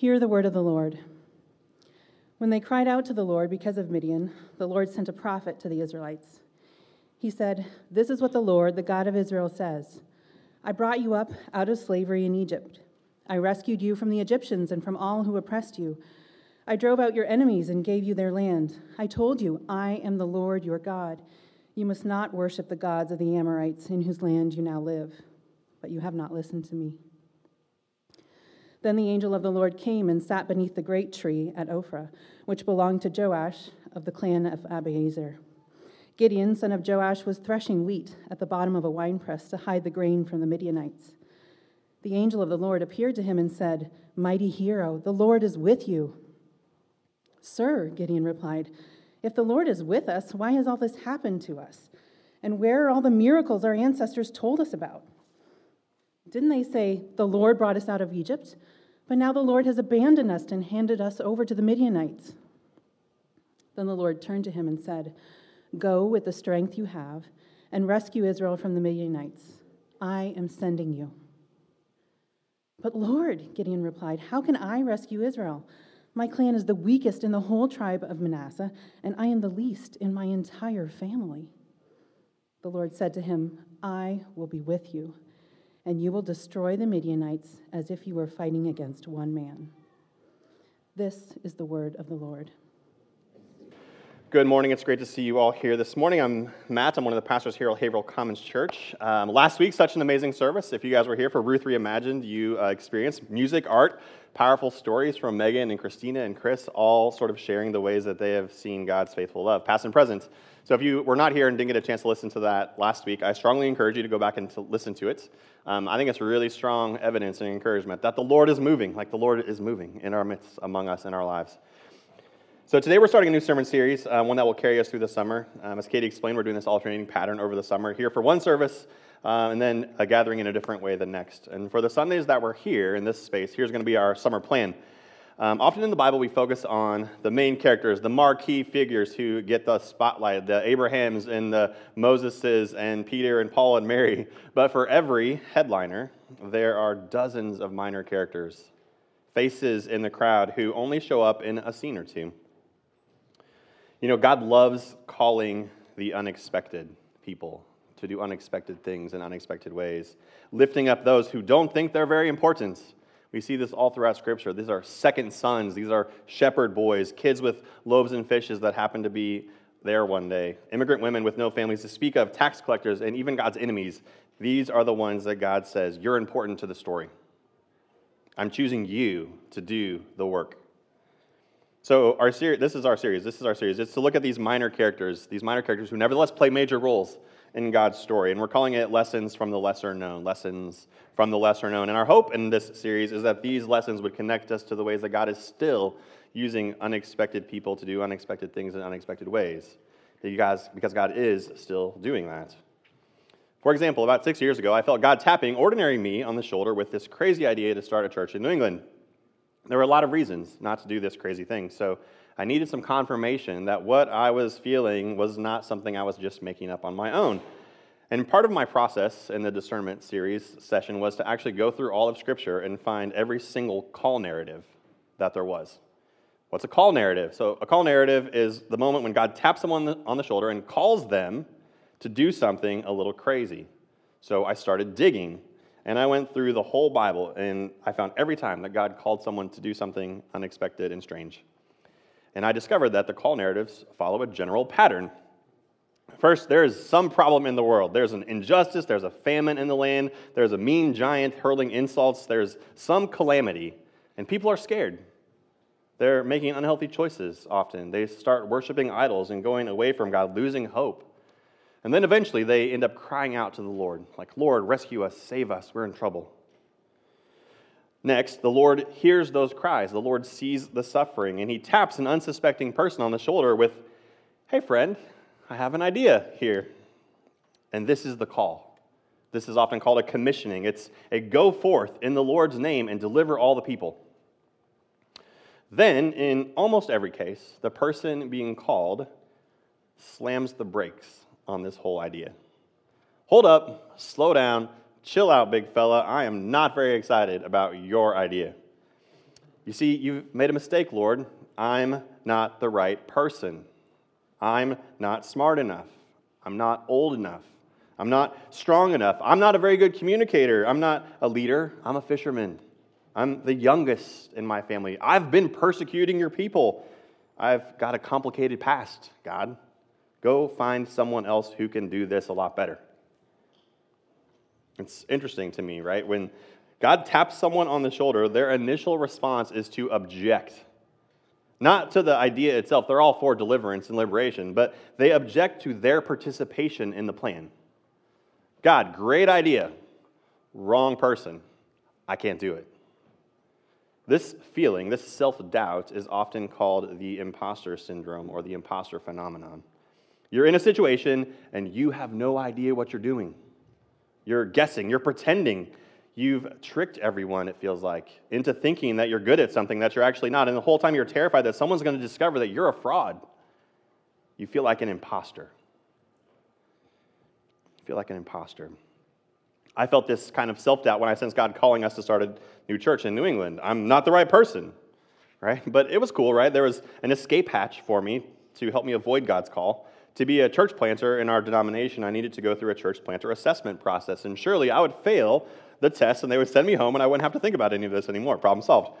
Hear the word of the Lord. When they cried out to the Lord because of Midian, the Lord sent a prophet to the Israelites. He said, This is what the Lord, the God of Israel, says I brought you up out of slavery in Egypt. I rescued you from the Egyptians and from all who oppressed you. I drove out your enemies and gave you their land. I told you, I am the Lord your God. You must not worship the gods of the Amorites in whose land you now live. But you have not listened to me. Then the angel of the Lord came and sat beneath the great tree at Ophrah, which belonged to Joash of the clan of Abiezer. Gideon, son of Joash, was threshing wheat at the bottom of a winepress to hide the grain from the Midianites. The angel of the Lord appeared to him and said, Mighty hero, the Lord is with you. Sir, Gideon replied, if the Lord is with us, why has all this happened to us? And where are all the miracles our ancestors told us about? Didn't they say, The Lord brought us out of Egypt, but now the Lord has abandoned us and handed us over to the Midianites? Then the Lord turned to him and said, Go with the strength you have and rescue Israel from the Midianites. I am sending you. But Lord, Gideon replied, How can I rescue Israel? My clan is the weakest in the whole tribe of Manasseh, and I am the least in my entire family. The Lord said to him, I will be with you, and you will destroy the Midianites as if you were fighting against one man. This is the word of the Lord. Good morning. It's great to see you all here this morning. I'm Matt. I'm one of the pastors here at Haverhill Commons Church. Um, last week, such an amazing service. If you guys were here for Ruth Reimagined, you uh, experienced music, art, powerful stories from Megan and Christina and Chris, all sort of sharing the ways that they have seen God's faithful love, past and present. So if you were not here and didn't get a chance to listen to that last week, I strongly encourage you to go back and to listen to it. Um, I think it's really strong evidence and encouragement that the Lord is moving, like the Lord is moving in our midst, among us, in our lives. So today we're starting a new sermon series, uh, one that will carry us through the summer. Um, as Katie explained, we're doing this alternating pattern over the summer, here for one service, uh, and then a gathering in a different way the next. And for the Sundays that we're here in this space, here's going to be our summer plan. Um, often in the Bible, we focus on the main characters, the marquee figures who get the spotlight, the Abrahams and the Moseses and Peter and Paul and Mary. But for every headliner, there are dozens of minor characters, faces in the crowd who only show up in a scene or two. You know, God loves calling the unexpected people to do unexpected things in unexpected ways, lifting up those who don't think they're very important. We see this all throughout Scripture. These are second sons, these are shepherd boys, kids with loaves and fishes that happen to be there one day, immigrant women with no families to speak of, tax collectors, and even God's enemies. These are the ones that God says, You're important to the story. I'm choosing you to do the work. So our series, this is our series. This is our series. It's to look at these minor characters, these minor characters who nevertheless play major roles in God's story. And we're calling it lessons from the lesser known, lessons from the lesser known. And our hope in this series is that these lessons would connect us to the ways that God is still using unexpected people to do unexpected things in unexpected ways. Because, because God is still doing that. For example, about six years ago, I felt God tapping ordinary me on the shoulder with this crazy idea to start a church in New England. There were a lot of reasons not to do this crazy thing. So I needed some confirmation that what I was feeling was not something I was just making up on my own. And part of my process in the discernment series session was to actually go through all of Scripture and find every single call narrative that there was. What's a call narrative? So, a call narrative is the moment when God taps someone on the, shoulder and calls them to do something a little crazy. So, I started digging and I went through the whole Bible, and I found every time that God called someone to do something unexpected and strange. And I discovered that the call narratives follow a general pattern. First, there is some problem in the world. There's an injustice, there's a famine in the land, there's a mean giant hurling insults, there's some calamity, and people are scared. They're making unhealthy choices often. They start worshiping idols and going away from God, losing hope. And then eventually they end up crying out to the Lord, like, Lord, rescue us, save us, we're in trouble. Next, the Lord hears those cries. The Lord sees the suffering, and he taps an unsuspecting person on the shoulder with, Hey, friend, I have an idea here. And this is the call. This is often called a commissioning. It's a go forth in the Lord's name and deliver all the people. Then, in almost every case, the person being called slams the brakes on this whole idea. Hold up, slow down, chill out, big fella. I am not very excited about your idea. You see, you've made a mistake, Lord. I'm not the right person. I'm not smart enough. I'm not old enough. I'm not strong enough. I'm not a very good communicator. I'm not a leader. I'm a fisherman. I'm the youngest in my family. I've been persecuting your people. I've got a complicated past, God. Go find someone else who can do this a lot better. It's interesting to me, right? When God taps someone on the shoulder, their initial response is to object. Not to the idea itself, they're all for deliverance and liberation, but they object to their participation in the plan. God, great idea. Wrong person. I can't do it. This feeling, this self doubt, is often called the imposter syndrome or the imposter phenomenon. You're in a situation and you have no idea what you're doing. You're guessing, you're pretending. You've tricked everyone, it feels like, into thinking that you're good at something that you're actually not. And the whole time you're terrified that someone's going to discover that you're a fraud. You feel like an imposter. You feel like an imposter. I felt this kind of self doubt when I sensed God calling us to start a new church in New England. I'm not the right person, right? But it was cool, right? There was an escape hatch for me to help me avoid God's call to be a church planter in our denomination, I needed to go through a church planter assessment process. And surely I would fail the test and they would send me home and I wouldn't have to think about any of this anymore. Problem solved.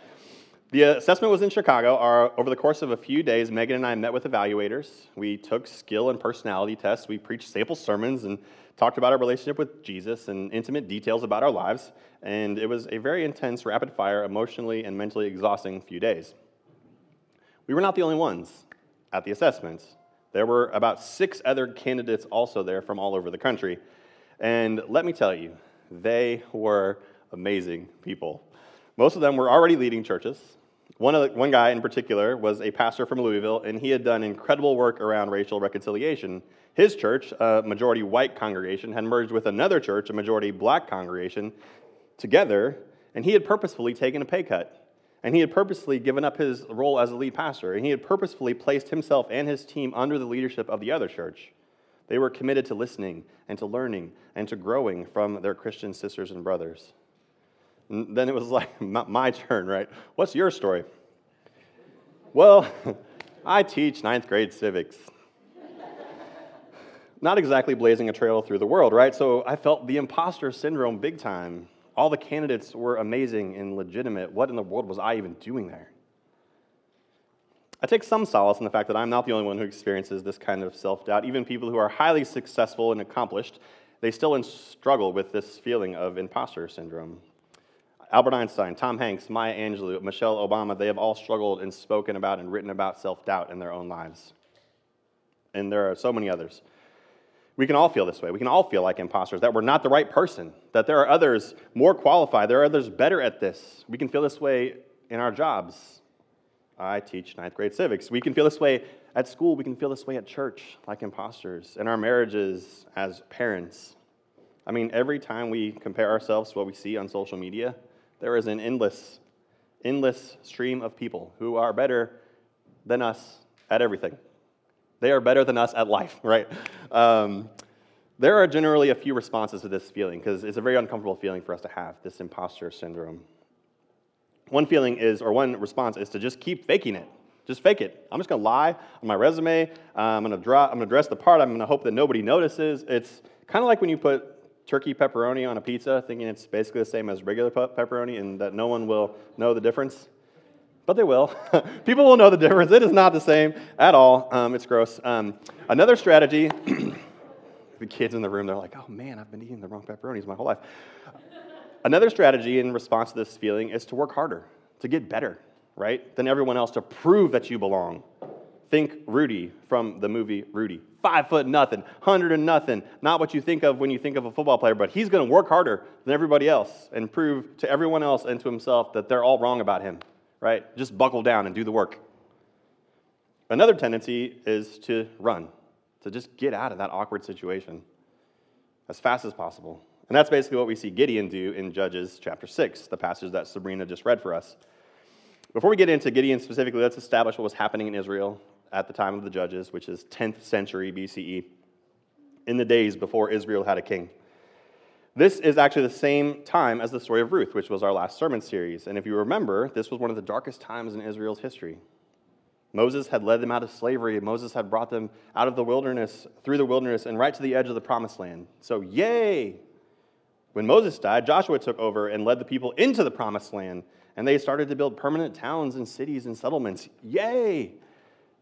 The assessment was in Chicago. Our, over the course of a few days, Megan and I met with evaluators. We took skill and personality tests. We preached sample sermons and talked about our relationship with Jesus and intimate details about our lives. And it was a very intense, rapid fire, emotionally and mentally exhausting few days. We were not the only ones at the assessments. There were about six other candidates also there from all over the country. And let me tell you, they were amazing people. Most of them were already leading churches. One, the, one guy in particular was a pastor from Louisville, and he had done incredible work around racial reconciliation. His church, a majority white congregation, had merged with another church, a majority black congregation, together, and he had purposefully taken a pay cut and he had purposely given up his role as a lead pastor, and he had purposefully placed himself and his team under the leadership of the other church. They were committed to listening and to learning and to growing from their Christian sisters and brothers. And then it was like my turn, right? What's your story? Well, I teach ninth grade civics. Not exactly blazing a trail through the world, right? So I felt the imposter syndrome big time. All the candidates were amazing and legitimate. What in the world was I even doing there? I take some solace in the fact that I'm not the only one who experiences this kind of self doubt. Even people who are highly successful and accomplished, they still struggle with this feeling of imposter syndrome. Albert Einstein, Tom Hanks, Maya Angelou, Michelle Obama, they have all struggled and spoken about and written about self doubt in their own lives. And there are so many others. We can all feel this way. We can all feel like imposters, that we're not the right person, that there are others more qualified, there are others better at this. We can feel this way in our jobs. I teach ninth grade civics. We can feel this way at school. We can feel this way at church, like imposters. In our marriages, as parents. I mean, every time we compare ourselves to what we see on social media, there is an endless, endless stream of people who are better than us at everything. They are better than us at life, right? Um, there are generally a few responses to this feeling because it's a very uncomfortable feeling for us to have this imposter syndrome. One feeling is, or one response is to just keep faking it. Just fake it. I'm just going to lie on my resume. Uh, I'm going to draw. I'm to dress the part. I'm going to hope that nobody notices. It's kind of like when you put turkey pepperoni on a pizza, thinking it's basically the same as regular pepperoni, and that no one will know the difference but they will. People will know the difference. It is not the same at all. Um, it's gross. Um, another strategy the kids in the room, they're like, oh man, I've been eating the wrong pepperonis my whole life. Another strategy in response to this feeling is to work harder, to get better, right, than everyone else, to prove that you belong. Think Rudy from the movie Rudy. Five foot nothing, hundred and nothing. Not what you think of when you think of a football player, but he's going to work harder than everybody else and prove to everyone else and to himself that they're all wrong about him right? Just buckle down and do the work. Another tendency is to run, to just get out of that awkward situation as fast as possible. And that's basically what we see Gideon do in Judges chapter 6, the passage that Sabrina just read for us. Before we get into Gideon specifically, let's establish what was happening in Israel at the time of the Judges, which is 10th century BCE, in the days before Israel had a king. This is actually the same time as the story of Ruth, which was our last sermon series. And if you remember, this was one of the darkest times in Israel's history. Moses had led them out of slavery. Moses had brought them out of the wilderness, through the wilderness, and right to the edge of the promised land. So, yay! When Moses died, Joshua took over and led the people into the promised land, and they started to build permanent towns and cities and settlements. Yay!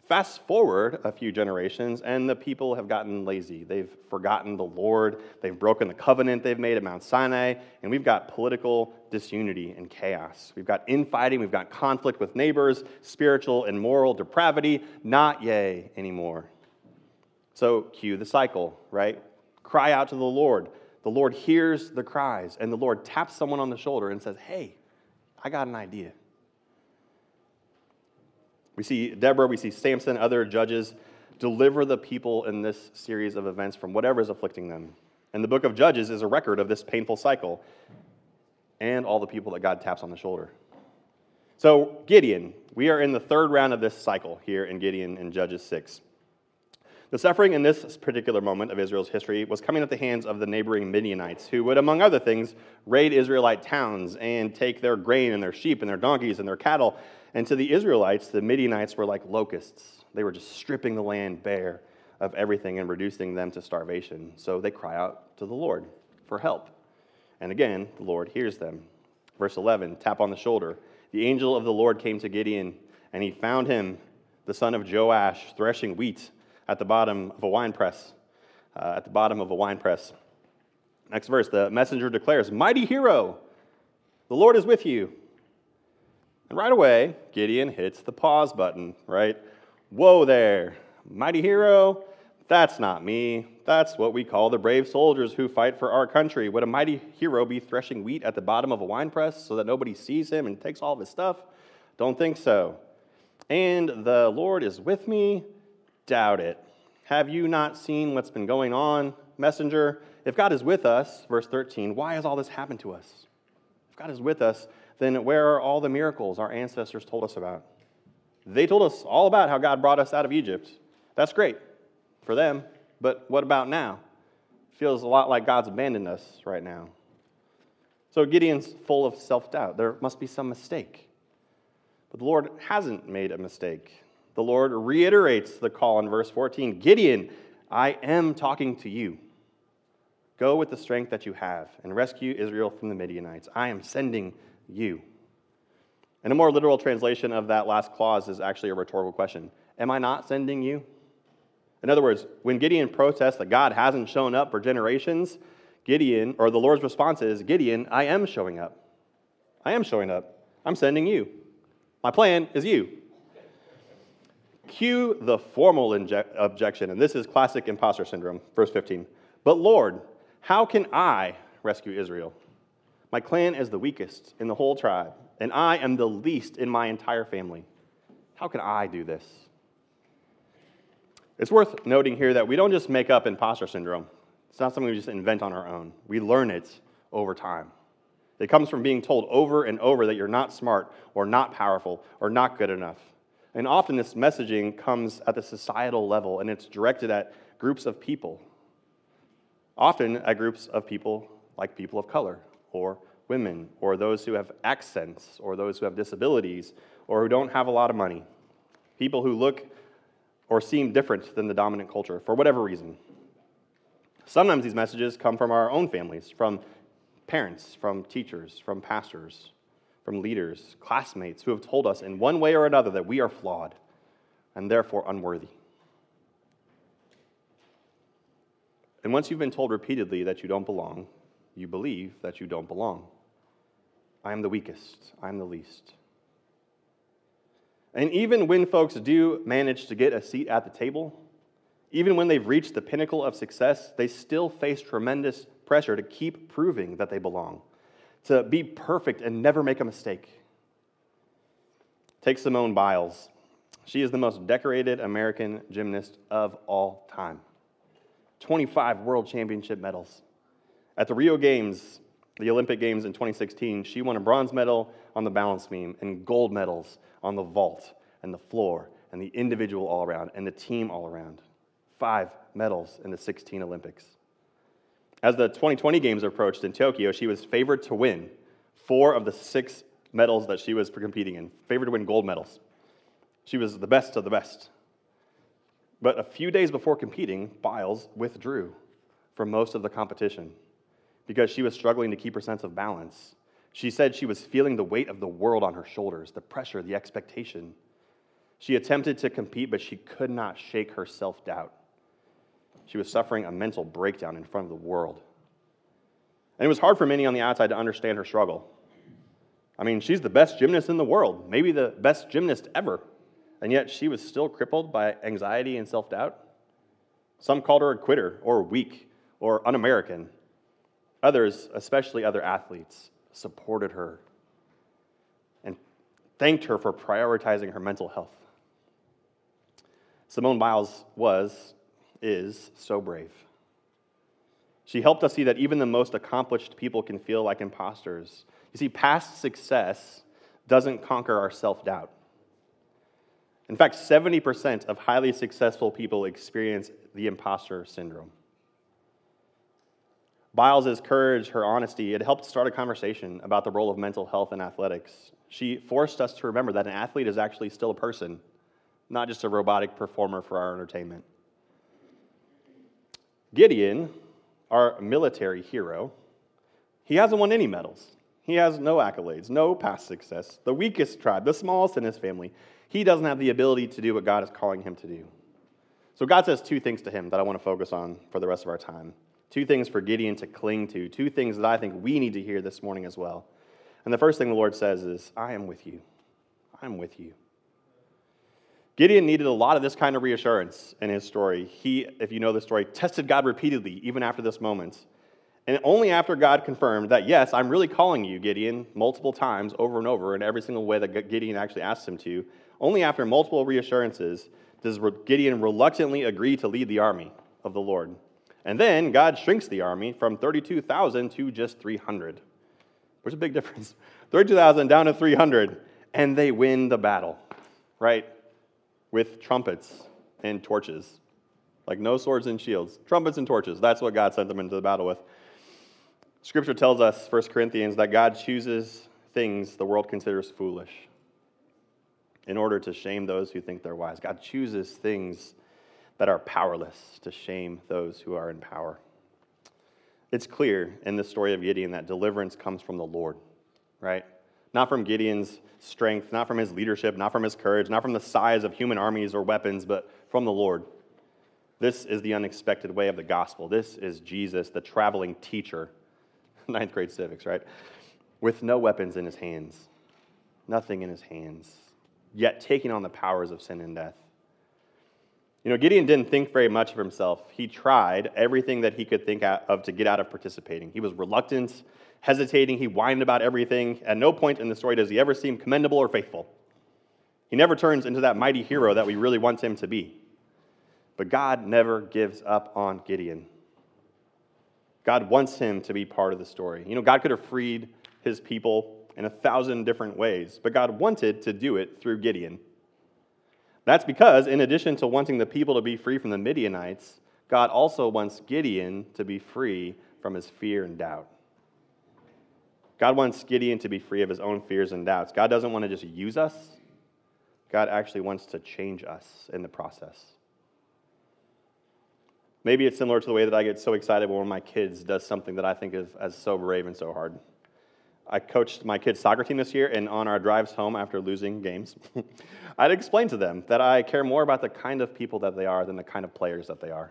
Fast forward a few generations, and the people have gotten lazy. They've forgotten the Lord. They've broken the covenant they've made at Mount Sinai, and we've got political disunity and chaos. We've got infighting, we've got conflict with neighbors, spiritual and moral depravity. Not yay anymore. So, cue the cycle, right? Cry out to the Lord. The Lord hears the cries, and the Lord taps someone on the shoulder and says, Hey, I got an idea. We see Deborah, we see Samson, other judges deliver the people in this series of events from whatever is afflicting them. And the book of Judges is a record of this painful cycle and all the people that God taps on the shoulder. So, Gideon, we are in the third round of this cycle here in Gideon in Judges 6. The suffering in this particular moment of Israel's history was coming at the hands of the neighboring Midianites, who would, among other things, raid Israelite towns and take their grain and their sheep and their donkeys and their cattle and to the Israelites, the Midianites were like locusts. They were just stripping the land bare of everything and reducing them to starvation. So they cry out to the Lord for help. And again, the Lord hears them. Verse 11 tap on the shoulder. The angel of the Lord came to Gideon, and he found him, the son of Joash, threshing wheat at the bottom of a wine press. Uh, at the bottom of a wine press. Next verse, the messenger declares, Mighty hero, the Lord is with you. And right away, Gideon hits the pause button, right? Whoa there, mighty hero. That's not me. That's what we call the brave soldiers who fight for our country. Would a mighty hero be threshing wheat at the bottom of a wine press so that nobody sees him and takes all of his stuff? Don't think so. And the Lord is with me? Doubt it. Have you not seen what's been going on, messenger? If God is with us, verse 13, why has all this happened to us? If God is with us, then where are all the miracles our ancestors told us about? They told us all about how God brought us out of Egypt. That's great for them, but what about now? Feels a lot like God's abandoned us right now. So Gideon's full of self doubt. There must be some mistake. But the Lord hasn't made a mistake. The Lord reiterates the call in verse 14 Gideon, I am talking to you. Go with the strength that you have and rescue Israel from the Midianites. I am sending you. And a more literal translation of that last clause is actually a rhetorical question Am I not sending you? In other words, when Gideon protests that God hasn't shown up for generations, Gideon, or the Lord's response is Gideon, I am showing up. I am showing up. I'm sending you. My plan is you. Cue the formal objection, and this is classic imposter syndrome, verse 15. But Lord, how can I rescue Israel? My clan is the weakest in the whole tribe, and I am the least in my entire family. How can I do this? It's worth noting here that we don't just make up imposter syndrome. It's not something we just invent on our own. We learn it over time. It comes from being told over and over that you're not smart or not powerful or not good enough. And often this messaging comes at the societal level and it's directed at groups of people. Often at groups of people like people of color or women, or those who have accents, or those who have disabilities, or who don't have a lot of money. People who look or seem different than the dominant culture for whatever reason. Sometimes these messages come from our own families, from parents, from teachers, from pastors, from leaders, classmates who have told us in one way or another that we are flawed and therefore unworthy. And once you've been told repeatedly that you don't belong, you believe that you don't belong. I am the weakest, I am the least. And even when folks do manage to get a seat at the table, even when they've reached the pinnacle of success, they still face tremendous pressure to keep proving that they belong, to be perfect and never make a mistake. Take Simone Biles. She is the most decorated American gymnast of all time. 25 world championship medals. At the Rio Games, the Olympic Games in 2016, she won a bronze medal on the balance beam and gold medals on the vault and the floor and the individual all around and the team all around. Five medals in the 16 Olympics. As the 2020 games approached in Tokyo, she was favored to win four of the six medals that she was competing in, favored to win gold medals. She was the best of the best. But a few days before competing, Biles withdrew from most of the competition because she was struggling to keep her sense of balance. She said she was feeling the weight of the world on her shoulders, the pressure, the expectation. She attempted to compete, but she could not shake her self doubt. She was suffering a mental breakdown in front of the world. And it was hard for many on the outside to understand her struggle. I mean, she's the best gymnast in the world, maybe the best gymnast ever. And yet she was still crippled by anxiety and self doubt. Some called her a quitter or weak or un American. Others, especially other athletes, supported her and thanked her for prioritizing her mental health. Simone Biles was, is so brave. She helped us see that even the most accomplished people can feel like imposters. You see, past success doesn't conquer our self doubt. In fact, 70% of highly successful people experience the imposter syndrome. Biles' courage, her honesty, it helped start a conversation about the role of mental health in athletics. She forced us to remember that an athlete is actually still a person, not just a robotic performer for our entertainment. Gideon, our military hero, he hasn't won any medals. He has no accolades, no past success. The weakest tribe, the smallest in his family, he doesn't have the ability to do what God is calling him to do. So God says two things to him that I want to focus on for the rest of our time. Two things for Gideon to cling to, two things that I think we need to hear this morning as well. And the first thing the Lord says is, I am with you. I'm with you. Gideon needed a lot of this kind of reassurance in his story. He, if you know the story, tested God repeatedly, even after this moment. And only after God confirmed that, yes, I'm really calling you, Gideon, multiple times over and over in every single way that Gideon actually asked him to, only after multiple reassurances does Gideon reluctantly agree to lead the army of the Lord. And then God shrinks the army from 32,000 to just 300. There's a big difference. 32,000 down to 300. And they win the battle, right? With trumpets and torches. Like no swords and shields, trumpets and torches. That's what God sent them into the battle with. Scripture tells us, 1 Corinthians, that God chooses things the world considers foolish in order to shame those who think they're wise. God chooses things that are powerless to shame those who are in power. It's clear in the story of Gideon that deliverance comes from the Lord, right? Not from Gideon's strength, not from his leadership, not from his courage, not from the size of human armies or weapons, but from the Lord. This is the unexpected way of the gospel. This is Jesus, the traveling teacher, ninth grade civics, right? With no weapons in his hands, nothing in his hands, yet taking on the powers of sin and death. You know, Gideon didn't think very much of himself. He tried everything that he could think of to get out of participating. He was reluctant, hesitating, he whined about everything. At no point in the story does he ever seem commendable or faithful. He never turns into that mighty hero that we really want him to be. But God never gives up on Gideon. God wants him to be part of the story. You know, God could have freed his people in a thousand different ways, but God wanted to do it through Gideon. That's because, in addition to wanting the people to be free from the Midianites, God also wants Gideon to be free from his fear and doubt. God wants Gideon to be free of his own fears and doubts. God doesn't want to just use us, God actually wants to change us in the process. Maybe it's similar to the way that I get so excited when one of my kids does something that I think is as so brave and so hard. I coached my kids' soccer team this year, and on our drives home after losing games, I'd explain to them that I care more about the kind of people that they are than the kind of players that they are.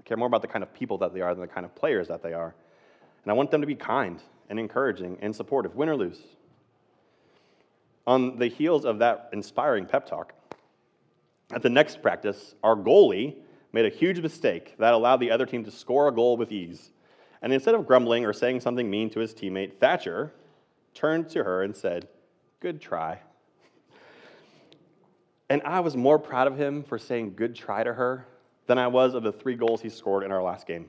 I care more about the kind of people that they are than the kind of players that they are. And I want them to be kind and encouraging and supportive, win or lose. On the heels of that inspiring pep talk, at the next practice, our goalie made a huge mistake that allowed the other team to score a goal with ease. And instead of grumbling or saying something mean to his teammate, Thatcher turned to her and said, Good try. And I was more proud of him for saying good try to her than I was of the three goals he scored in our last game.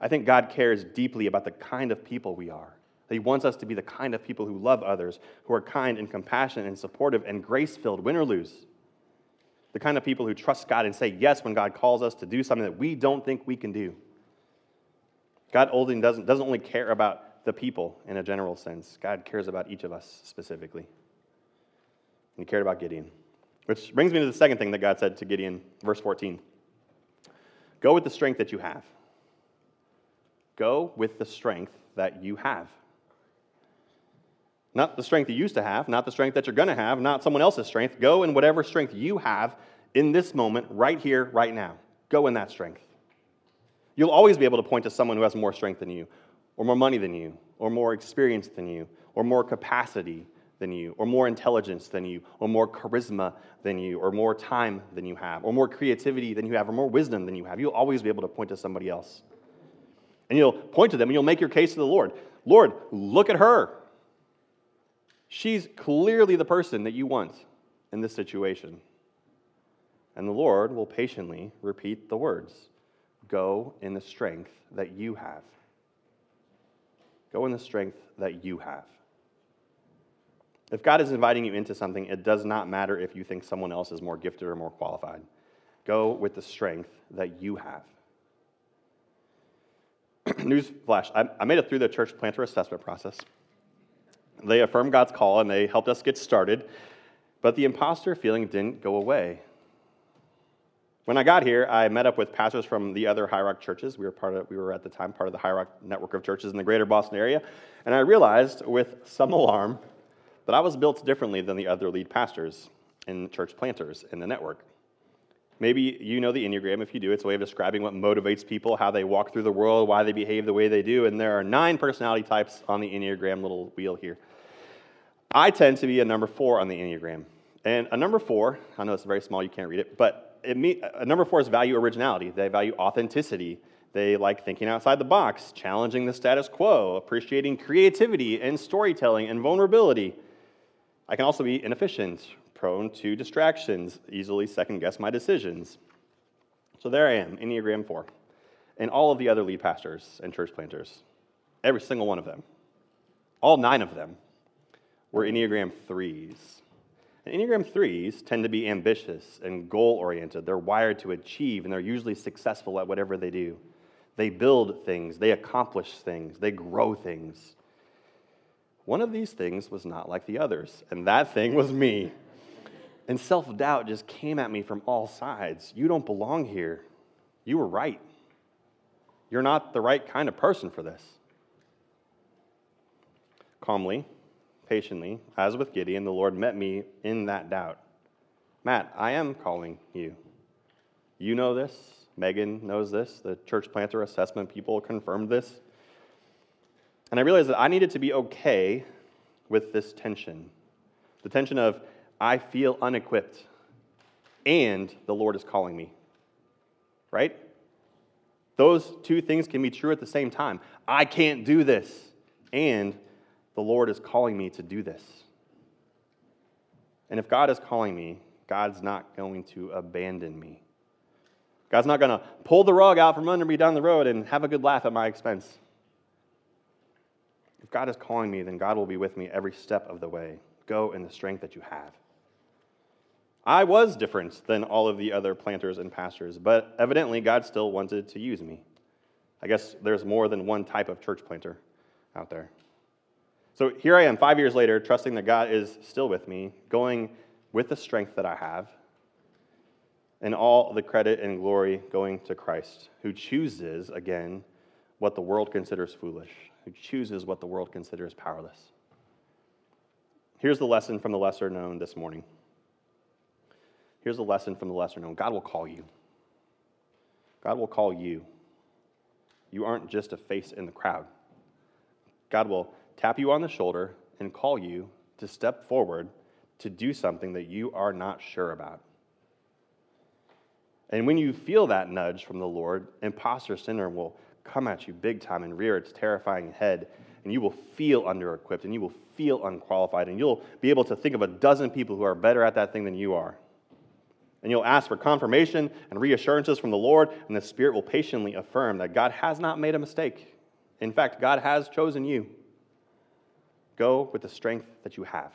I think God cares deeply about the kind of people we are. He wants us to be the kind of people who love others, who are kind and compassionate and supportive and grace filled, win or lose. The kind of people who trust God and say yes when God calls us to do something that we don't think we can do. God doesn't, doesn't only care about the people in a general sense, God cares about each of us specifically. And he cared about Gideon. Which brings me to the second thing that God said to Gideon, verse 14 Go with the strength that you have. Go with the strength that you have. Not the strength you used to have, not the strength that you're going to have, not someone else's strength. Go in whatever strength you have in this moment, right here, right now. Go in that strength. You'll always be able to point to someone who has more strength than you, or more money than you, or more experience than you, or more capacity than you, or more intelligence than you, or more charisma than you, or more time than you have, or more creativity than you have, or more wisdom than you have. You'll always be able to point to somebody else. And you'll point to them and you'll make your case to the Lord. Lord, look at her. She's clearly the person that you want in this situation. And the Lord will patiently repeat the words Go in the strength that you have. Go in the strength that you have. If God is inviting you into something, it does not matter if you think someone else is more gifted or more qualified. Go with the strength that you have. News flash I, I made it through the church planter assessment process. They affirmed God's call and they helped us get started, but the imposter feeling didn't go away. When I got here, I met up with pastors from the other High Rock churches. We were part of, we were at the time part of the High Rock network of churches in the greater Boston area, and I realized with some alarm that I was built differently than the other lead pastors and church planters in the network. Maybe you know the Enneagram. If you do, it's a way of describing what motivates people, how they walk through the world, why they behave the way they do. And there are nine personality types on the Enneagram little wheel here. I tend to be a number four on the Enneagram. And a number four, I know it's very small, you can't read it, but it a number four is value originality. They value authenticity. They like thinking outside the box, challenging the status quo, appreciating creativity and storytelling and vulnerability. I can also be inefficient, prone to distractions, easily second guess my decisions. So there I am, Enneagram 4, and all of the other lead pastors and church planters, every single one of them, all nine of them, were Enneagram 3s. And Enneagram 3s tend to be ambitious and goal oriented. They're wired to achieve, and they're usually successful at whatever they do. They build things, they accomplish things, they grow things. One of these things was not like the others, and that thing was me. And self doubt just came at me from all sides. You don't belong here. You were right. You're not the right kind of person for this. Calmly, patiently, as with Gideon, the Lord met me in that doubt. Matt, I am calling you. You know this. Megan knows this. The church planter assessment people confirmed this. And I realized that I needed to be okay with this tension the tension of, I feel unequipped, and the Lord is calling me. Right? Those two things can be true at the same time. I can't do this, and the Lord is calling me to do this. And if God is calling me, God's not going to abandon me. God's not going to pull the rug out from under me down the road and have a good laugh at my expense. If God is calling me, then God will be with me every step of the way. Go in the strength that you have. I was different than all of the other planters and pastors, but evidently God still wanted to use me. I guess there's more than one type of church planter out there. So here I am, five years later, trusting that God is still with me, going with the strength that I have, and all the credit and glory going to Christ, who chooses, again, what the world considers foolish, who chooses what the world considers powerless. Here's the lesson from the lesser known this morning. Here's a lesson from the lesser known God will call you. God will call you. You aren't just a face in the crowd. God will tap you on the shoulder and call you to step forward to do something that you are not sure about. And when you feel that nudge from the Lord, imposter syndrome will come at you big time and rear its terrifying head, and you will feel under equipped and you will feel unqualified, and you'll be able to think of a dozen people who are better at that thing than you are. And you'll ask for confirmation and reassurances from the Lord, and the Spirit will patiently affirm that God has not made a mistake. In fact, God has chosen you. Go with the strength that you have.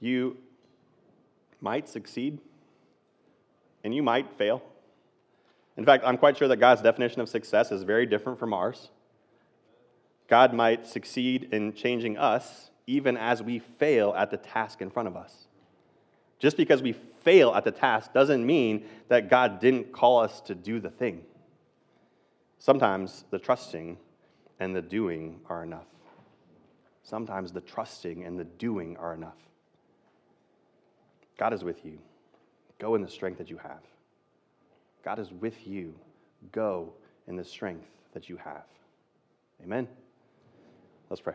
You might succeed, and you might fail. In fact, I'm quite sure that God's definition of success is very different from ours. God might succeed in changing us even as we fail at the task in front of us. Just because we fail at the task doesn't mean that God didn't call us to do the thing. Sometimes the trusting and the doing are enough. Sometimes the trusting and the doing are enough. God is with you. Go in the strength that you have. God is with you. Go in the strength that you have. Amen. Let's pray.